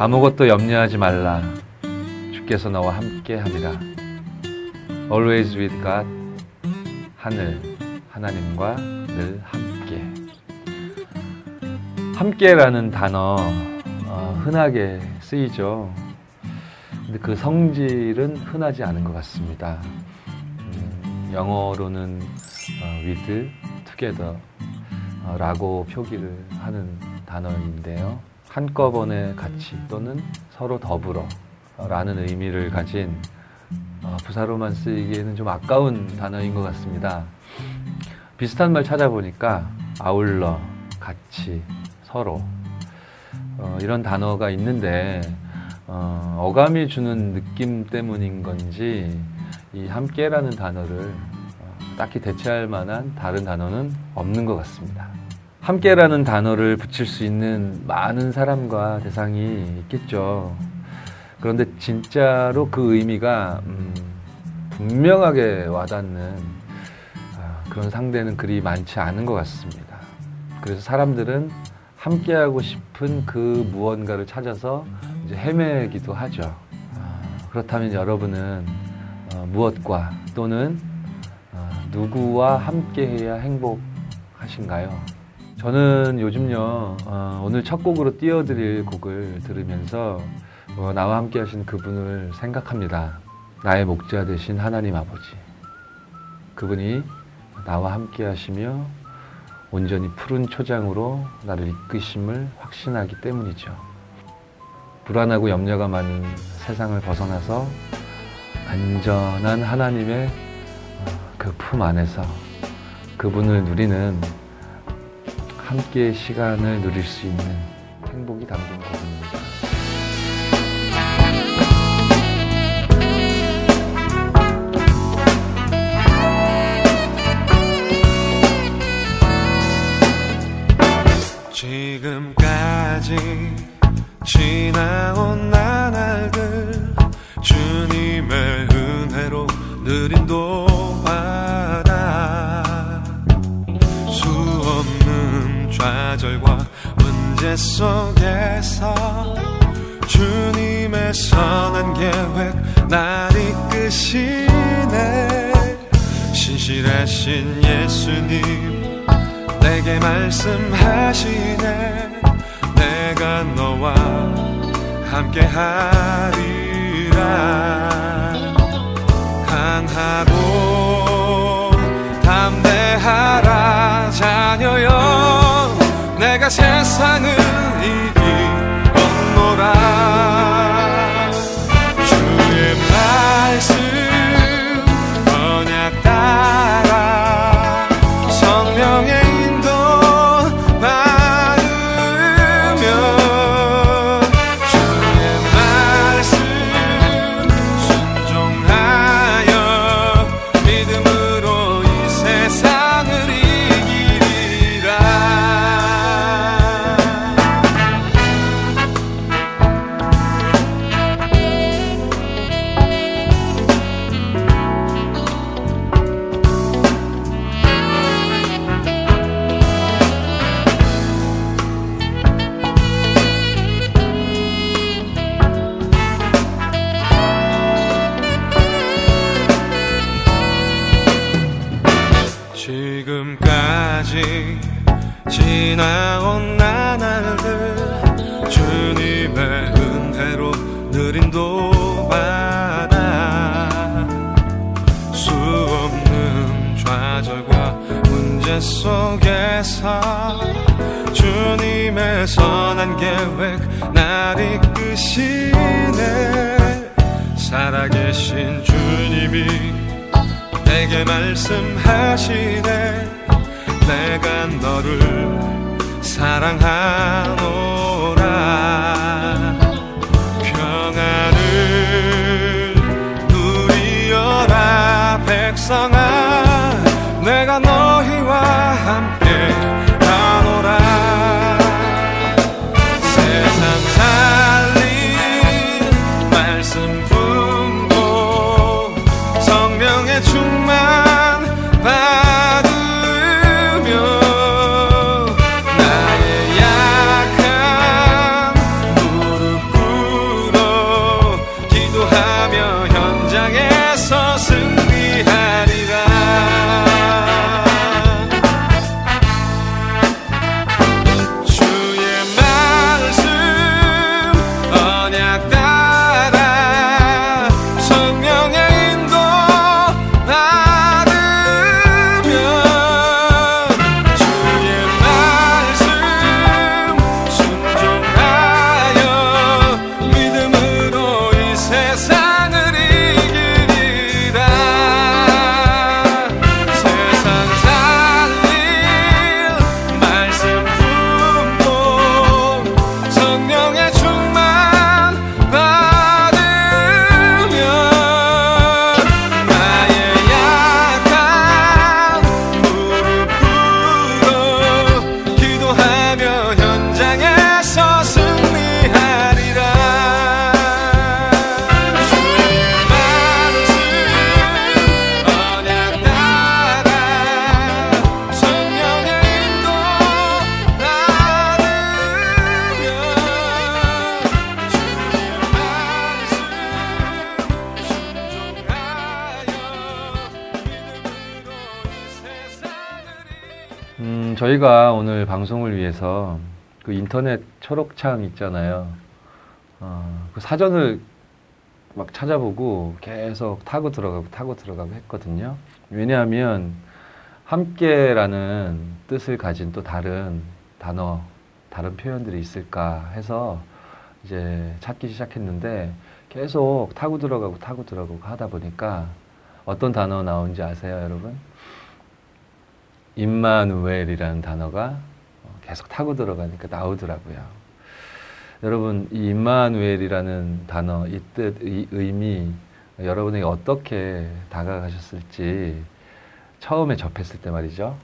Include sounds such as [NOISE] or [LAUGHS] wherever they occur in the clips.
아무것도 염려하지 말라. 주께서 너와 함께 함이라. Always with God. 하늘, 하나님과 늘 함께. 함께라는 단어, 어, 흔하게 쓰이죠. 근데 그 성질은 흔하지 않은 것 같습니다. 음, 영어로는 어, with, together 어, 라고 표기를 하는 단어인데요. 한꺼번에 같이 또는 서로 더불어 라는 의미를 가진 어, 부사로만 쓰이기에는 좀 아까운 단어인 것 같습니다. 비슷한 말 찾아보니까 아울러, 같이, 서로 어, 이런 단어가 있는데 어, 감이 주는 느낌 때문인 건지 이 함께라는 단어를 어, 딱히 대체할 만한 다른 단어는 없는 것 같습니다. 함께라는 단어를 붙일 수 있는 많은 사람과 대상이 있겠죠. 그런데 진짜로 그 의미가 음, 분명하게 와닿는 아, 그런 상대는 그리 많지 않은 것 같습니다. 그래서 사람들은 함께하고 싶은 그 무언가를 찾아서 이제 헤매기도 하죠. 아, 그렇다면 여러분은 어, 무엇과 또는 어, 누구와 함께해야 행복하신가요? 저는 요즘요 어, 오늘 첫 곡으로 띄워드릴 곡을 들으면서 어, 나와 함께 하신 그분을 생각합니다. 나의 목자 되신 하나님 아버지. 그분이 나와 함께 하시며 온전히 푸른 초장으로 나를 이끄심을 확신하기 때문이죠. 불안하고 염려가 많은 세상을 벗어나서 안전한 하나님의 어, 그품 안에서 그분을 누리는 함께 시간을 누릴 수 있는 행복이 담긴 곡입니다. 지금까지 지나온 나날 속에서 주님의 선한 계획 날 이끄시네. 신실하신 예수님 내게 말씀하시네. 내가 너와 함께 하리라. 강하고 담대하라. 자녀여 내가 세상을 저희가 오늘 방송을 위해서 그 인터넷 초록창 있잖아요. 어, 그 사전을 막 찾아보고 계속 타고 들어가고 타고 들어가고 했거든요. 왜냐하면 함께라는 뜻을 가진 또 다른 단어, 다른 표현들이 있을까 해서 이제 찾기 시작했는데 계속 타고 들어가고 타고 들어가고 하다 보니까 어떤 단어 나온지 아세요, 여러분? 임마누엘이라는 단어가 계속 타고 들어가니까 나오더라고요. 여러분, 이 임마누엘이라는 단어, 이 뜻, 이 의미, 여러분에게 어떻게 다가가셨을지 처음에 접했을 때 말이죠.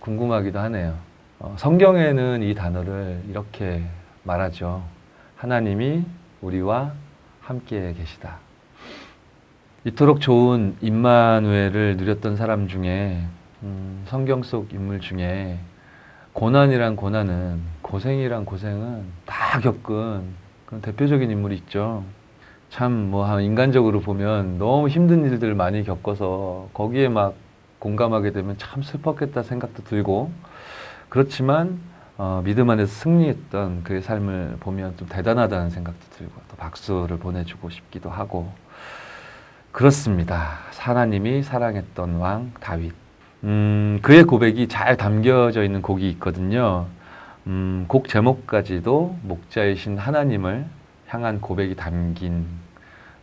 궁금하기도 하네요. 어, 성경에는 이 단어를 이렇게 말하죠. 하나님이 우리와 함께 계시다. 이토록 좋은 임마누엘을 누렸던 사람 중에 음, 성경 속 인물 중에 고난이란 고난은 고생이란 고생은 다 겪은 그런 대표적인 인물이 있죠. 참 뭐 인간적으로 보면 너무 힘든 일들 많이 겪어서 거기에 막 공감하게 되면 참 슬펐겠다 생각도 들고 그렇지만 어, 믿음 안에서 승리했던 그의 삶을 보면 좀 대단하다는 생각도 들고 또 박수를 보내주고 싶기도 하고 그렇습니다. 하나님이 사랑했던 왕 다윗. 음, 그의 고백이 잘 담겨져 있는 곡이 있거든요. 음, 곡 제목까지도 목자이신 하나님을 향한 고백이 담긴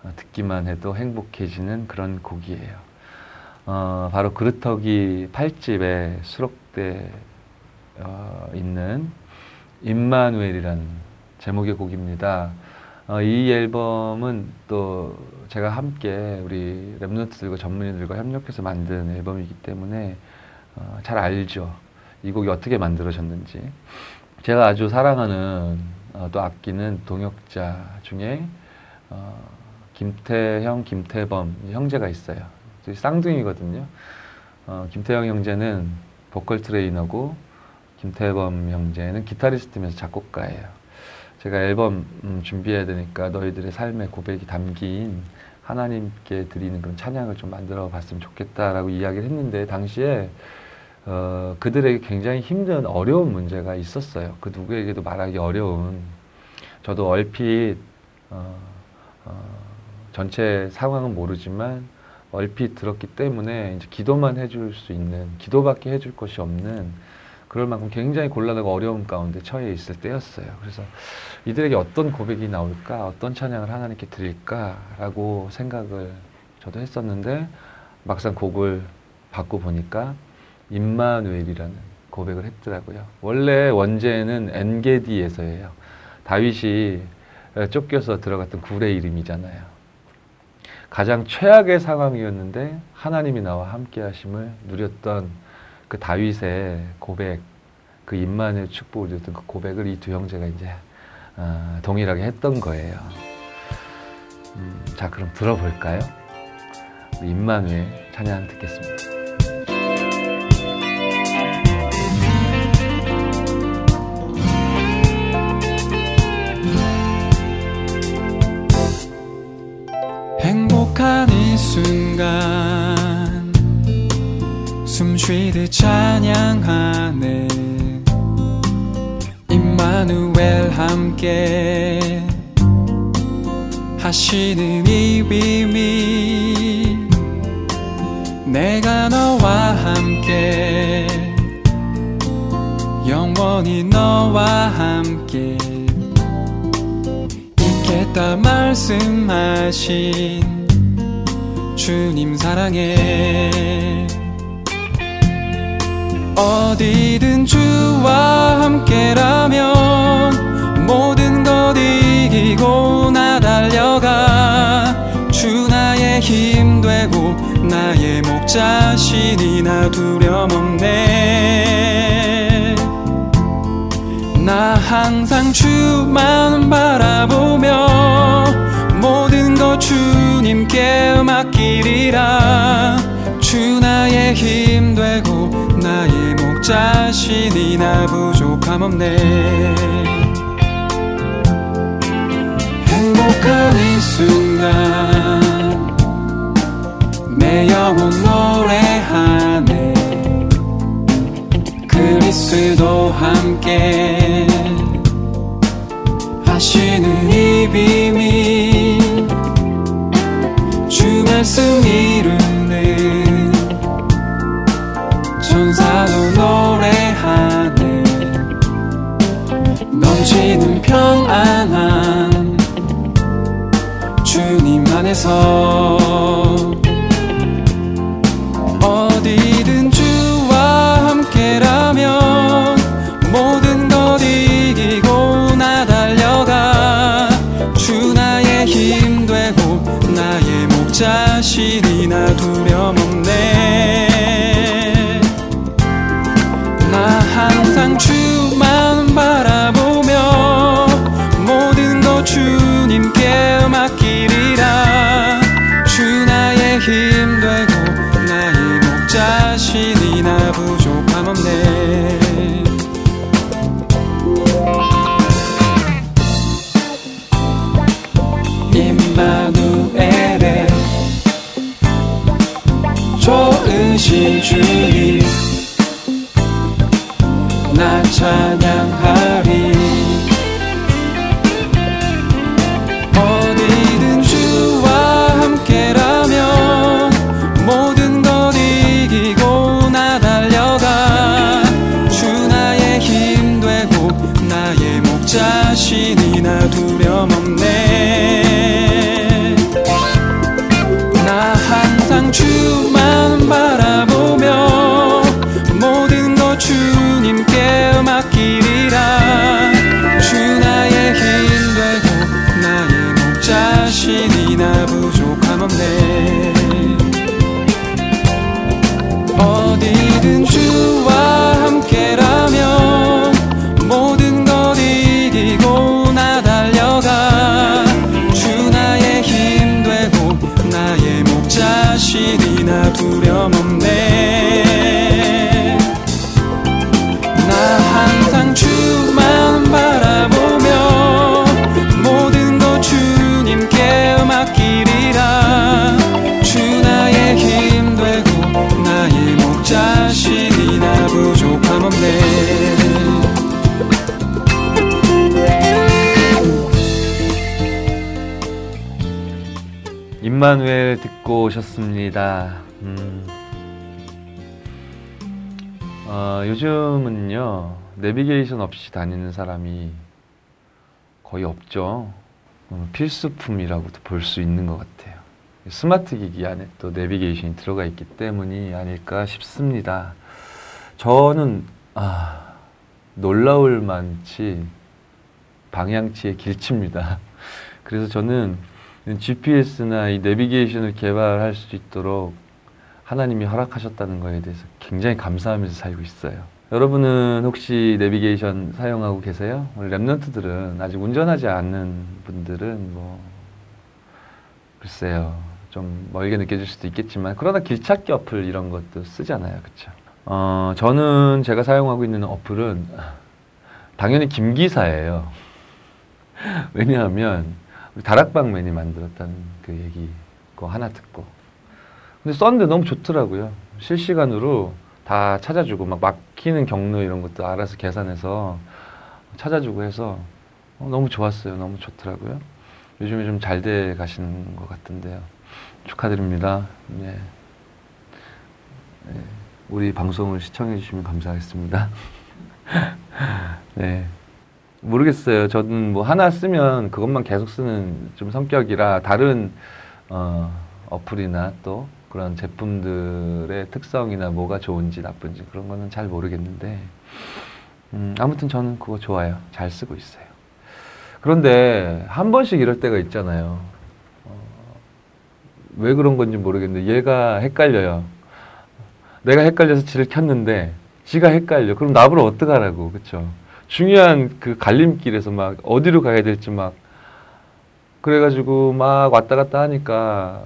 어, 듣기만 해도 행복해지는 그런 곡이에요. 어, 바로 그루터기 8집에 수록돼 어, 있는 임마누엘이라는 제목의 곡입니다. 어, 이 앨범은 또 제가 함께 우리 랩노트들과 전문인들과 협력해서 만든 앨범이기 때문에 어, 잘 알죠. 이 곡이 어떻게 만들어졌는지. 제가 아주 사랑하는 어, 또 아끼는 동역자 중에 어, 김태형, 김태범 형제가 있어요. 쌍둥이거든요. 어, 김태형 형제는 보컬 트레이너고 김태범 형제는 기타리스트면서 작곡가예요. 제가 앨범 음, 준비해야 되니까 너희들의 삶의 고백이 담긴 하나님께 드리는 그런 찬양을 좀 만들어 봤으면 좋겠다라고 이야기를 했는데 당시에 어, 그들에게 굉장히 힘든 어려운 문제가 있었어요. 그 누구에게도 말하기 어려운 저도 얼핏 어, 어, 전체 상황은 모르지만 얼핏 들었기 때문에 이제 기도만 해줄 수 있는 기도밖에 해줄 것이 없는 그럴 만큼 굉장히 곤란하고 어려움 가운데 처해 있을 때였어요. 그래서 이들에게 어떤 고백이 나올까, 어떤 찬양을 하나님께 드릴까라고 생각을 저도 했었는데 막상 곡을 받고 보니까 임마누엘이라는 고백을 했더라고요. 원래 원제는 엔게디에서예요. 다윗이 쫓겨서 들어갔던 굴의 이름이잖아요. 가장 최악의 상황이었는데 하나님이 나와 함께 하심을 누렸던 그 다윗의 고백, 그 임만의 축복을 줬던 그 고백을 이 두 형제가 이제 어, 동일하게 했던 거예요. 음, 자, 그럼 들어볼까요? 임만의 찬양 듣겠습니다. 행복한 이 순간 숨 쉬듯 찬양하네 임마누엘 함께 하시는 이 비밀. 내가 너와 함께 영원히 너와 함께 있겠다 말씀하신 주님 사랑해 어디든 주와 함께라면 모든 것 이기고 나 달려가. 주 나의 힘 되고 나의 목자신이 나 두려움 없네. 나 항상 주만 바라보며 모든 것 주님께 맡기리라. 주 나의 힘 되고 자신이 나 부족함 없네. 행복한 이 순간 내 영혼 노래하네. 그 함께 하시는 이 비밀 주 말씀 이루 안에서 어디든 주와 함께라면 모든 것 이기고 나 달려가 주 나의 힘 되고 나의 목자신이 나 두려움 임마누엘 듣고 오셨습니다. 음. 어, 요즘은요 내비게이션 없이 다니는 사람이 거의 없죠. 어, 필수품이라고도 볼 수 있는 것 같아요. 스마트 기기 안에 또 내비게이션이 들어가 있기 때문이 아닐까 싶습니다. 저는 아, 놀라울 만치 방향치에 [LAUGHS] 길칩니다. 그래서 저는 GPS나 이 내비게이션을 개발할 수 있도록 하나님이 허락하셨다는 거에 대해서 굉장히 감사하면서 살고 있어요. 여러분은 혹시 내비게이션 사용하고 계세요? 우리 랩런트들은 아직 운전하지 않는 분들은 뭐 글쎄요 좀 멀게 느껴질 수도 있겠지만 그러나 길찾기 어플 이런 것도 쓰잖아요, 그렇죠? 어, 저는 제가 사용하고 있는 어플은 당연히 김기사예요. [LAUGHS] 왜냐하면 다락방맨이 만들었다는 그 얘기 거 하나 듣고 근데 썼는데 너무 좋더라고요. 실시간으로 다 찾아주고 막 막히는 경로 이런 것도 알아서 계산해서 찾아주고 해서 어, 너무 좋았어요. 너무 좋더라고요. 요즘에 좀 잘 돼 가시는 것 같은데요. 축하드립니다. 네. 네. 우리 방송을 시청해 주시면 감사하겠습니다. [LAUGHS] 네. 모르겠어요. 저는 뭐 하나 쓰면 그것만 계속 쓰는 좀 성격이라 다른 어, 어플이나 또 그런 제품들의 특성이나 뭐가 좋은지 나쁜지 그런 거는 잘 모르겠는데 음, 아무튼 저는 그거 좋아요. 잘 쓰고 있어요. 그런데 한 번씩 이럴 때가 있잖아요. 어, 왜 그런 건지 모르겠는데 얘가 헷갈려요. 내가 헷갈려서 지를 켰는데 지가 헷갈려. 그럼 나보러 어떡하라고. 그쵸? 중요한 그 갈림길에서 막 어디로 가야 될지 막 그래가지고 막 왔다 갔다 하니까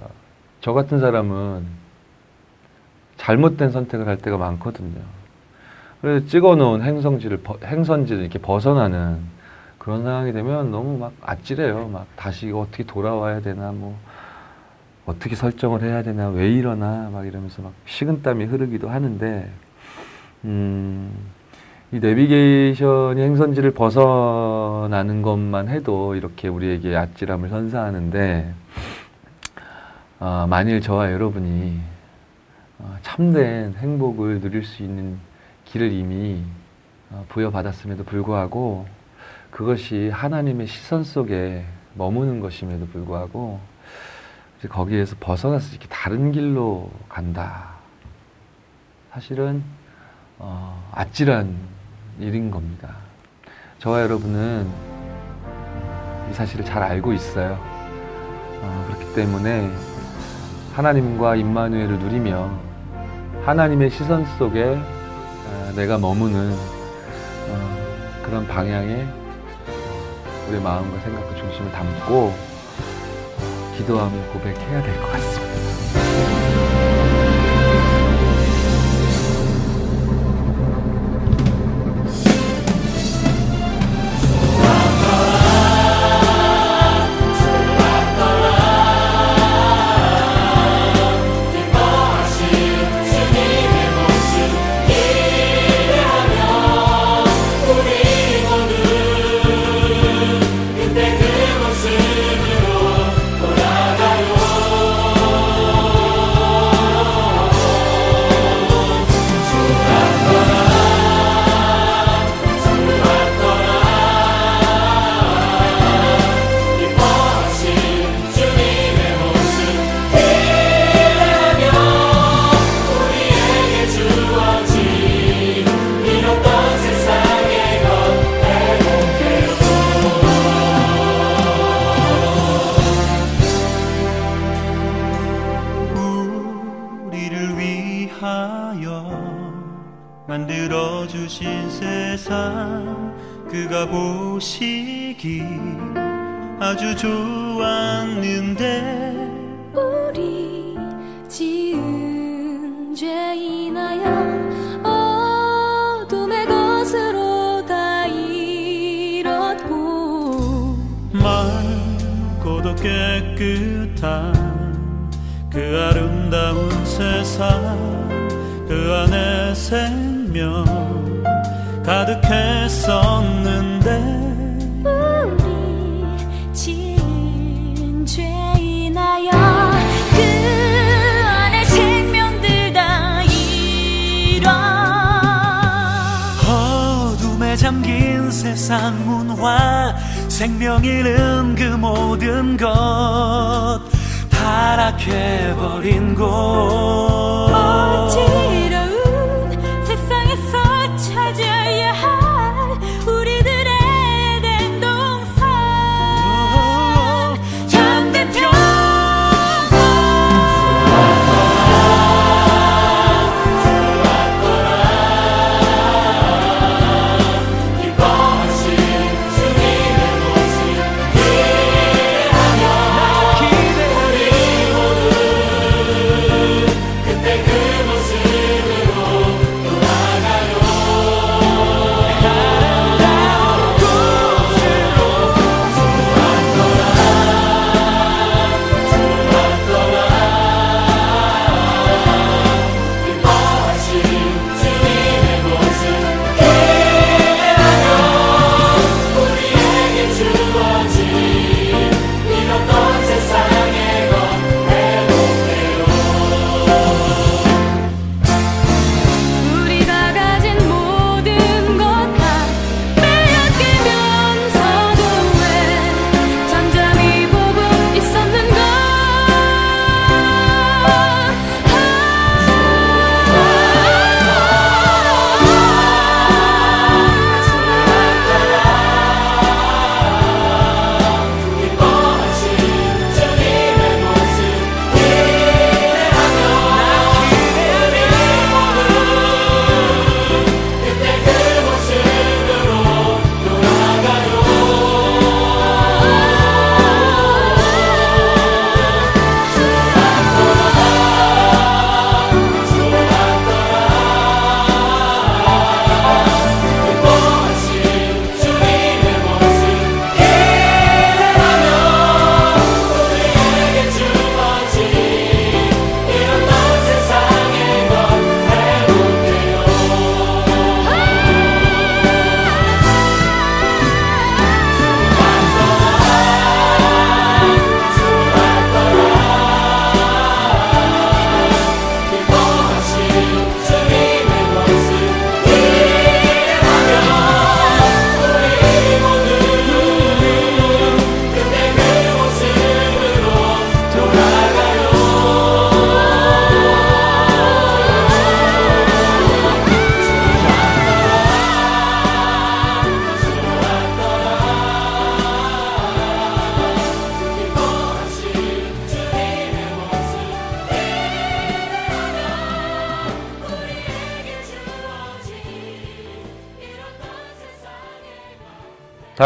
저 같은 사람은 잘못된 선택을 할 때가 많거든요. 그래서 찍어놓은 행성지를 버- 행선지를 이렇게 벗어나는 그런 상황이 되면 너무 막 아찔해요. 막 다시 어떻게 돌아와야 되나 뭐 어떻게 설정을 해야 되나 왜 이러나 막 이러면서 막 식은땀이 흐르기도 하는데 음 이 내비게이션이 행선지를 벗어나는 것만 해도 이렇게 우리에게 아찔함을 선사하는데 어, 만일 저와 여러분이 어, 참된 행복을 누릴 수 있는 길을 이미 어, 부여받았음에도 불구하고 그것이 하나님의 시선 속에 머무는 것임에도 불구하고 거기에서 벗어나서 이렇게 다른 길로 간다. 사실은 어, 아찔한 일인 겁니다. 저와 여러분은 이 사실을 잘 알고 있어요. 어, 그렇기 때문에 하나님과 임마누엘을 누리며 하나님의 시선 속에 어, 내가 머무는 어, 그런 방향에 우리의 마음과 생각과 중심을 담고 기도하며 고백해야 될 것 같습니다. 깨끗한 그 아름다운 세상 그 안에 생명 가득했었는데 우리 지은 죄 인하여 그 안에 생명들 다 잃어. 어둠에 잠긴 세상 문화 생명 잃은 그 모든 것 타락해버린 곳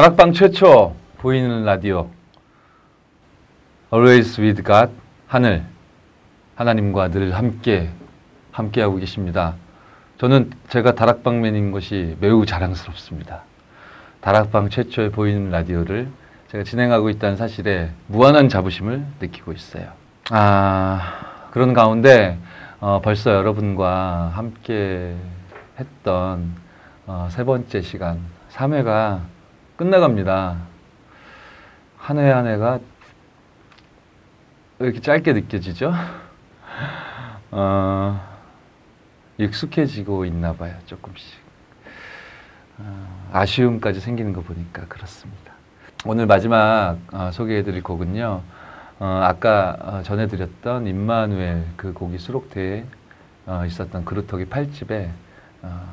다락방 최초 보이는 라디오 Always with God 하늘 하나님과 늘 함께 함께하고 계십니다. 저는 제가 다락방맨인 것이 매우 자랑스럽습니다. 다락방 최초의 보이는 라디오를 제가 진행하고 있다는 사실에 무한한 자부심을 느끼고 있어요. 아, 그런 가운데 어, 벌써 여러분과 함께 했던 어, 세 번째 시간, 3회가 끝나갑니다. 한 해 한 해가 왜 이렇게 짧게 느껴지죠? [LAUGHS] 어, 익숙해지고 있나 봐요, 조금씩. 어, 아쉬움까지 생기는 거 보니까 그렇습니다. 오늘 마지막 어, 소개해드릴 곡은요. 어, 아까 어, 전해드렸던 임마누엘 그 곡이 수록되어 어, 있었던 그루터기 8집의 어,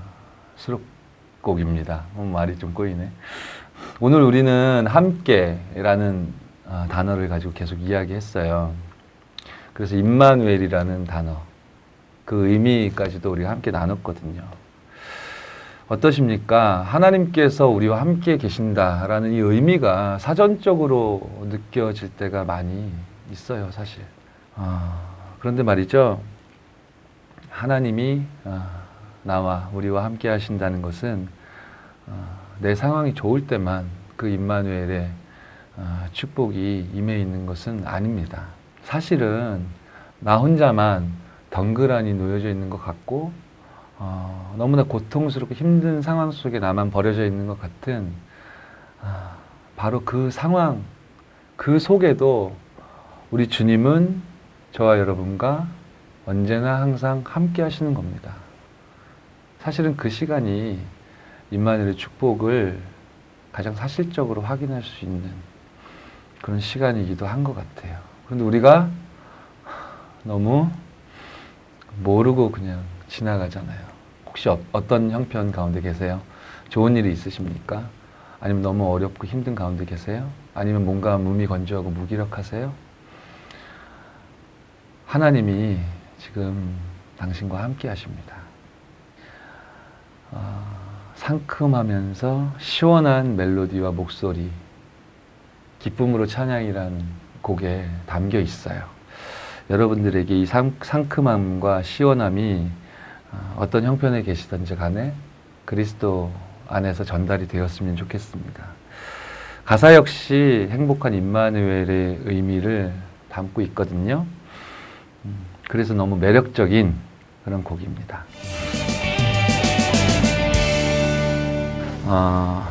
수록곡입니다. 어, 말이 좀 꼬이네. 오늘 우리는 함께라는 어, 단어를 가지고 계속 이야기했어요. 그래서 임마누엘이라는 단어 그 의미까지도 우리가 함께 나눴거든요. 어떠십니까? 하나님께서 우리와 함께 계신다라는 이 의미가 사전적으로 느껴질 때가 많이 있어요, 사실. 아, 그런데 말이죠. 하나님이 아, 나와 우리와 함께 하신다는 것은 아, 내 상황이 좋을 때만 그 임마누엘의 아, 축복이 임해 있는 것은 아닙니다. 사실은 나 혼자만 덩그라니 놓여져 있는 것 같고 어, 너무나 고통스럽고 힘든 상황 속에 나만 버려져 있는 것 같은 아, 바로 그 상황 그 속에도 우리 주님은 저와 여러분과 언제나 항상 함께 하시는 겁니다. 사실은 그 시간이 임마누엘의 축복을 가장 사실적으로 확인할 수 있는 그런 시간이기도 한 것 같아요. 그런데 우리가 너무 모르고 그냥 지나가잖아요. 혹시 어, 떤 형편 가운데 계세요? 좋은 일이 있으십니까? 아니면 너무 어렵고 힘든 가운데 계세요? 아니면 뭔가 무미건조하고 무기력하세요? 하나님이 지금 당신과 함께 하십니다. 어, 상큼하면서 시원한 멜로디와 목소리, 기쁨으로 찬양이란 곡에 담겨 있어요. 여러분들에게 이 상, 상큼함과 시원함이 어, 어떤 형편에 계시든지 간에 그리스도 안에서 전달이 되었으면 좋겠습니다. 가사 역시 행복한 임마누엘의 의미를 담고 있거든요. 음, 그래서 너무 매력적인 그런 곡입니다. 어,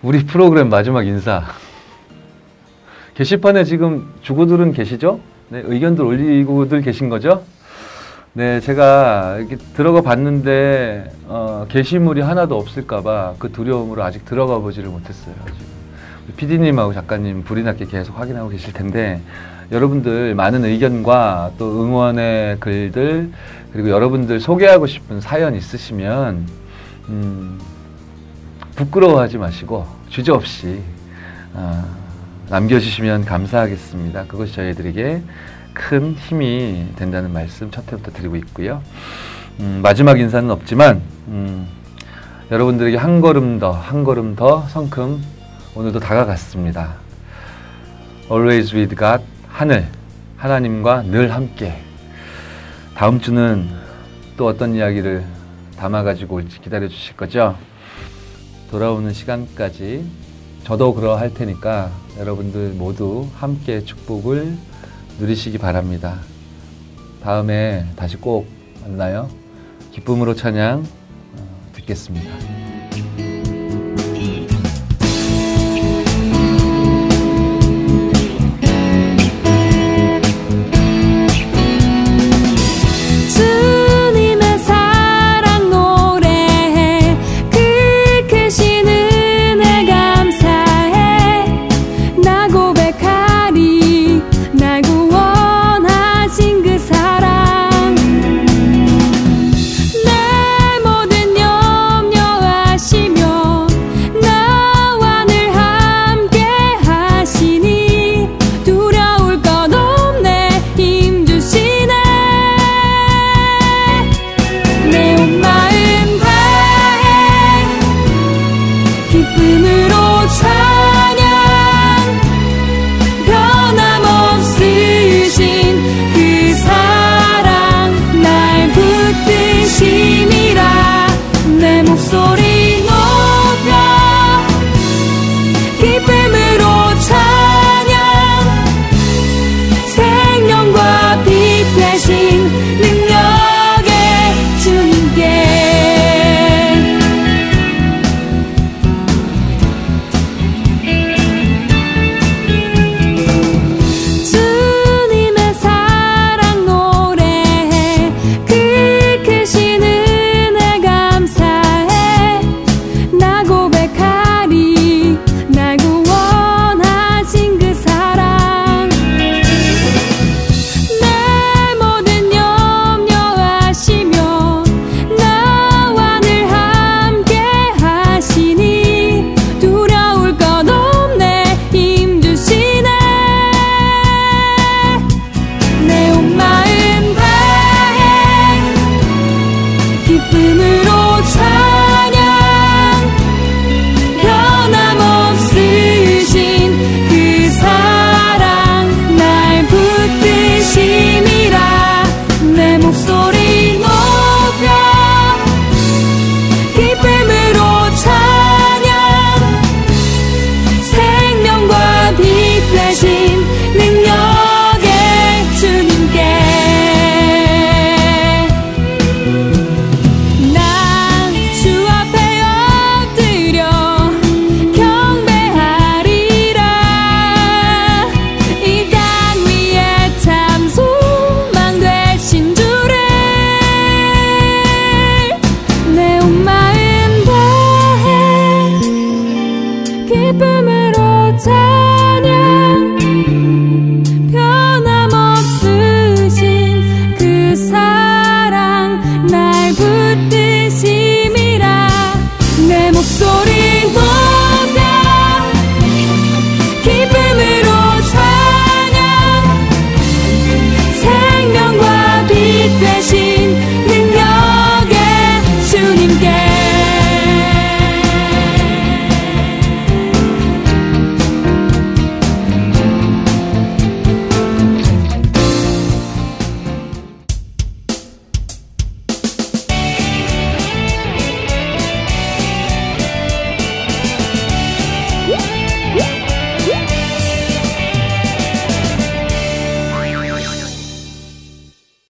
우리 프로그램 마지막 인사. 게시판에 지금 주구들은 계시죠? 네, 의견들 올리고들 계신 거죠? 네, 제가 이렇게 들어가 봤는데 어, 게시물이 하나도 없을까봐 그 두려움으로 아직 들어가 보지를 못했어요. 지금 PD님하고 작가님 불이 났게 계속 확인하고 계실 텐데 여러분들 많은 의견과 또 응원의 글들 그리고 여러분들 소개하고 싶은 사연 있으시면 음, 부끄러워하지 마시고 주저없이 어, 남겨주시면 감사하겠습니다. 그것이 저희들에게 큰 힘이 된다는 말씀 첫 해부터 드리고 있고요. 음, 마지막 인사는 없지만 음, 여러분들에게 한 걸음 더, 한 걸음 더 성큼 오늘도 다가갔습니다. Always with God, 하늘, 하나님과 늘 함께. 다음 주는 또 어떤 이야기를 담아가지고 올지 기다려 주실 거죠? 돌아오는 시간까지 저도 그러할 테니까 여러분들 모두 함께 축복을 누리시기 바랍니다. 다음에 다시 꼭 만나요. 기쁨으로 찬양 어, 듣겠습니다.